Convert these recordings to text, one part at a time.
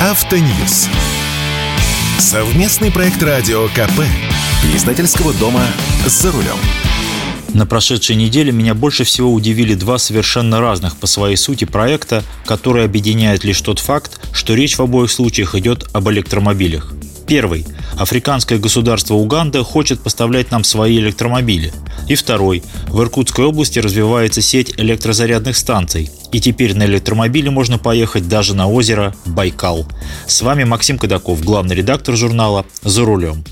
Автоньюз. Совместный проект радио КП. Издательского дома «За рулем». На прошедшей неделе меня больше всего удивили два совершенно разных по своей сути проекта, которые объединяют лишь тот факт, что речь в обоих случаях идет об электромобилях. Первый. Африканское государство Уганда хочет поставлять нам свои электромобили. И второй. В Иркутской области развивается сеть электрозарядных станций. И теперь на электромобиле можно поехать даже на озеро Байкал. С вами Максим Кадаков, главный редактор журнала «За рулем».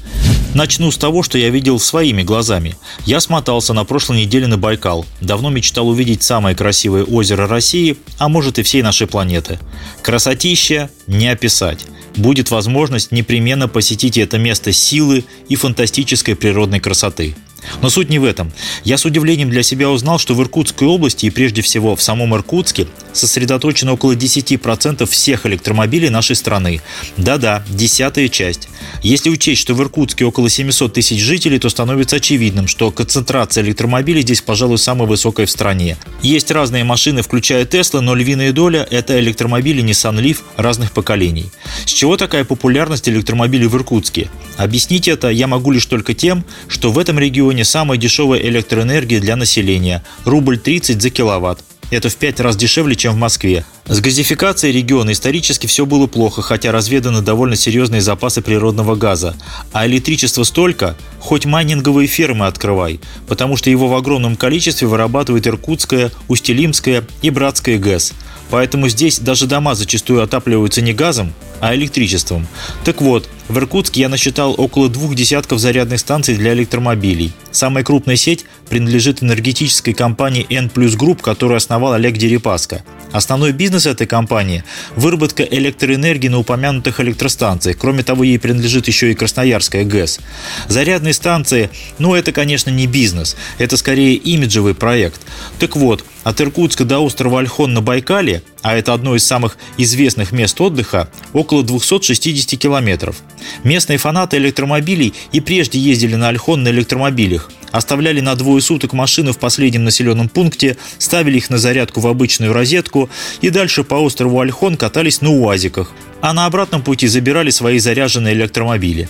Начну с того, что я видел своими глазами. Я смотался на прошлой неделе на Байкал. Давно мечтал увидеть самое красивое озеро России, а может и всей нашей планеты. Красотища не описать будет возможность непременно посетить это место силы и фантастической природной красоты. Но суть не в этом. Я с удивлением для себя узнал, что в Иркутской области и прежде всего в самом Иркутске сосредоточено около 10% всех электромобилей нашей страны. Да-да, десятая часть. Если учесть, что в Иркутске около 700 тысяч жителей, то становится очевидным, что концентрация электромобилей здесь, пожалуй, самая высокая в стране. Есть разные машины, включая Tesla, но львиная доля – это электромобили Nissan Leaf разных поколений. С чего такая популярность электромобилей в Иркутске? Объяснить это я могу лишь только тем, что в этом регионе самая дешевая электроэнергия для населения – рубль 30 за киловатт. Это в пять раз дешевле, чем в Москве. С газификацией региона исторически все было плохо, хотя разведаны довольно серьезные запасы природного газа. А электричества столько, хоть майнинговые фермы открывай, потому что его в огромном количестве вырабатывает Иркутская, Устилимская и Братская ГЭС. Поэтому здесь даже дома зачастую отапливаются не газом, а электричеством. Так вот, в Иркутске я насчитал около двух десятков зарядных станций для электромобилей. Самая крупная сеть принадлежит энергетической компании N Group, которую основал Олег Дерипаска. Основной бизнес этой компании – выработка электроэнергии на упомянутых электростанциях. Кроме того, ей принадлежит еще и Красноярская ГЭС. Зарядные станции, ну это, конечно, не бизнес, это скорее имиджевый проект. Так вот, от Иркутска до острова Альхон на Байкале, а это одно из самых известных мест отдыха, около 260 километров. Местные фанаты электромобилей и прежде ездили на Альхон на электромобилях, оставляли на двое суток машины в последнем населенном пункте, ставили их на зарядку в обычную розетку и дальше по острову Альхон катались на УАЗиках, а на обратном пути забирали свои заряженные электромобили.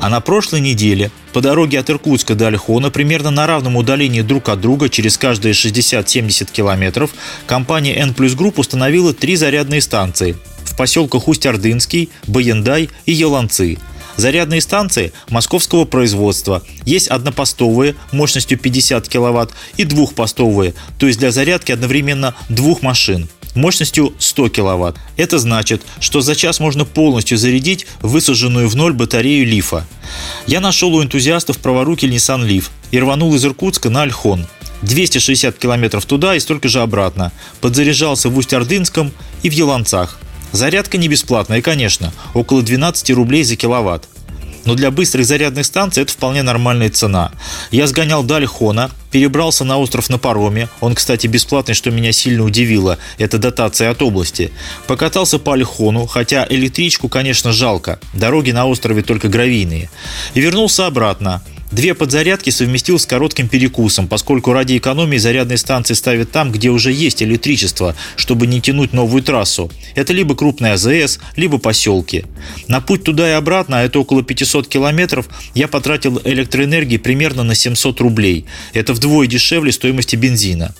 А на прошлой неделе по дороге от Иркутска до Альхона примерно на равном удалении друг от друга через каждые 60-70 километров компания N Plus Group установила три зарядные станции в поселках Усть-Ордынский, Баяндай и Еланцы – Зарядные станции московского производства. Есть однопостовые мощностью 50 кВт и двухпостовые, то есть для зарядки одновременно двух машин мощностью 100 кВт. Это значит, что за час можно полностью зарядить высаженную в ноль батарею лифа. Я нашел у энтузиастов праворуки Nissan Leaf и рванул из Иркутска на Альхон. 260 километров туда и столько же обратно. Подзаряжался в Усть-Ордынском и в Еланцах. Зарядка не бесплатная, конечно, около 12 рублей за киловатт. Но для быстрых зарядных станций это вполне нормальная цена. Я сгонял до Альхона, перебрался на остров на пароме. Он, кстати, бесплатный, что меня сильно удивило. Это дотация от области. Покатался по Альхону, хотя электричку, конечно, жалко. Дороги на острове только гравийные. И вернулся обратно. Две подзарядки совместил с коротким перекусом, поскольку ради экономии зарядные станции ставят там, где уже есть электричество, чтобы не тянуть новую трассу. Это либо крупная АЗС, либо поселки. На путь туда и обратно, а это около 500 километров, я потратил электроэнергии примерно на 700 рублей. Это вдвое дешевле стоимости бензина.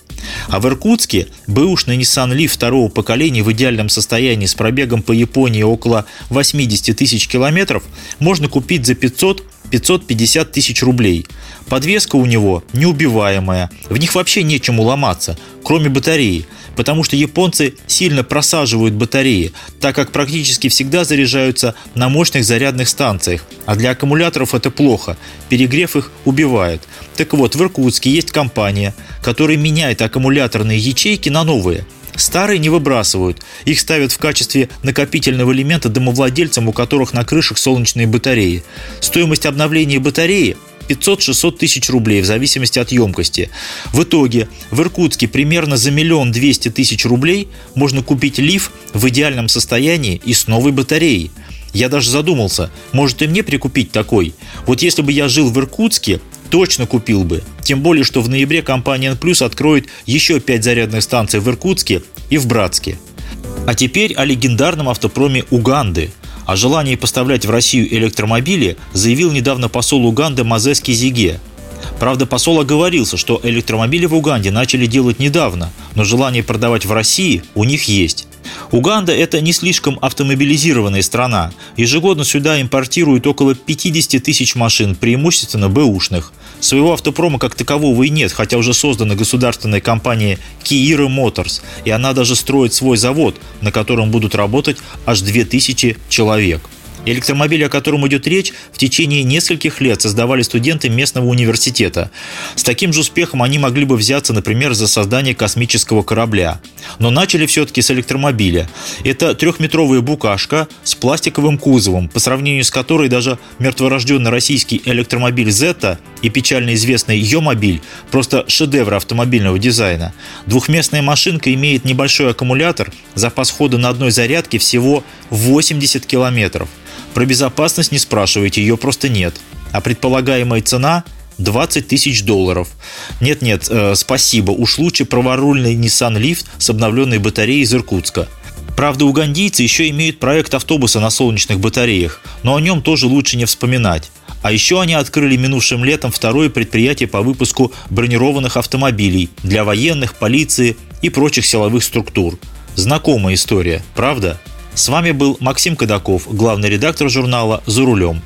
А в Иркутске бэушный Nissan Leaf второго поколения в идеальном состоянии с пробегом по Японии около 80 тысяч километров можно купить за 500 550 тысяч рублей. Подвеска у него неубиваемая, в них вообще нечему ломаться, кроме батареи, потому что японцы сильно просаживают батареи, так как практически всегда заряжаются на мощных зарядных станциях, а для аккумуляторов это плохо, перегрев их убивает. Так вот, в Иркутске есть компания, которая меняет аккумуляторные ячейки на новые – Старые не выбрасывают. Их ставят в качестве накопительного элемента домовладельцам, у которых на крышах солнечные батареи. Стоимость обновления батареи 500-600 тысяч рублей в зависимости от емкости. В итоге в Иркутске примерно за миллион двести тысяч рублей можно купить лиф в идеальном состоянии и с новой батареей. Я даже задумался, может и мне прикупить такой. Вот если бы я жил в Иркутске, точно купил бы. Тем более, что в ноябре компания N откроет еще 5 зарядных станций в Иркутске и в Братске. А теперь о легендарном автопроме Уганды. О желании поставлять в Россию электромобили заявил недавно посол Уганды Мазески Зиге. Правда, посол оговорился, что электромобили в Уганде начали делать недавно, но желание продавать в России у них есть. Уганда – это не слишком автомобилизированная страна. Ежегодно сюда импортируют около 50 тысяч машин, преимущественно бэушных. Своего автопрома как такового и нет, хотя уже создана государственная компания Kiira Motors, и она даже строит свой завод, на котором будут работать аж 2000 человек. Электромобили, о котором идет речь, в течение нескольких лет создавали студенты местного университета. С таким же успехом они могли бы взяться, например, за создание космического корабля. Но начали все-таки с электромобиля. Это трехметровая букашка с пластиковым кузовом, по сравнению с которой даже мертворожденный российский электромобиль Zeta и печально известный Йомобиль – просто шедевр автомобильного дизайна. Двухместная машинка имеет небольшой аккумулятор, запас хода на одной зарядке всего 80 километров. Про безопасность не спрашивайте, ее просто нет. А предполагаемая цена 20 тысяч долларов. Нет-нет, э, спасибо, уж лучше праворульный Nissan Leaf с обновленной батареей из Иркутска. Правда, угандийцы еще имеют проект автобуса на солнечных батареях, но о нем тоже лучше не вспоминать. А еще они открыли минувшим летом второе предприятие по выпуску бронированных автомобилей для военных, полиции и прочих силовых структур. Знакомая история, правда? С вами был Максим Кадаков, главный редактор журнала «За рулем».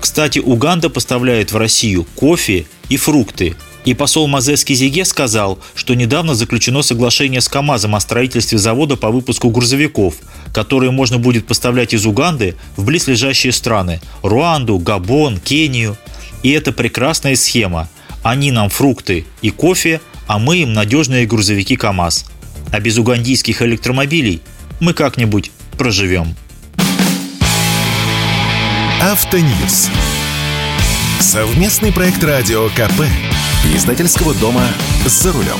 Кстати, Уганда поставляет в Россию кофе и фрукты. И посол Мазески Зиге сказал, что недавно заключено соглашение с КАМАЗом о строительстве завода по выпуску грузовиков, которые можно будет поставлять из Уганды в близлежащие страны – Руанду, Габон, Кению. И это прекрасная схема. Они нам фрукты и кофе, а мы им надежные грузовики КАМАЗ. А без угандийских электромобилей мы как-нибудь проживем. Автоньюз. Совместный проект радио КП. Издательского дома «За рулем».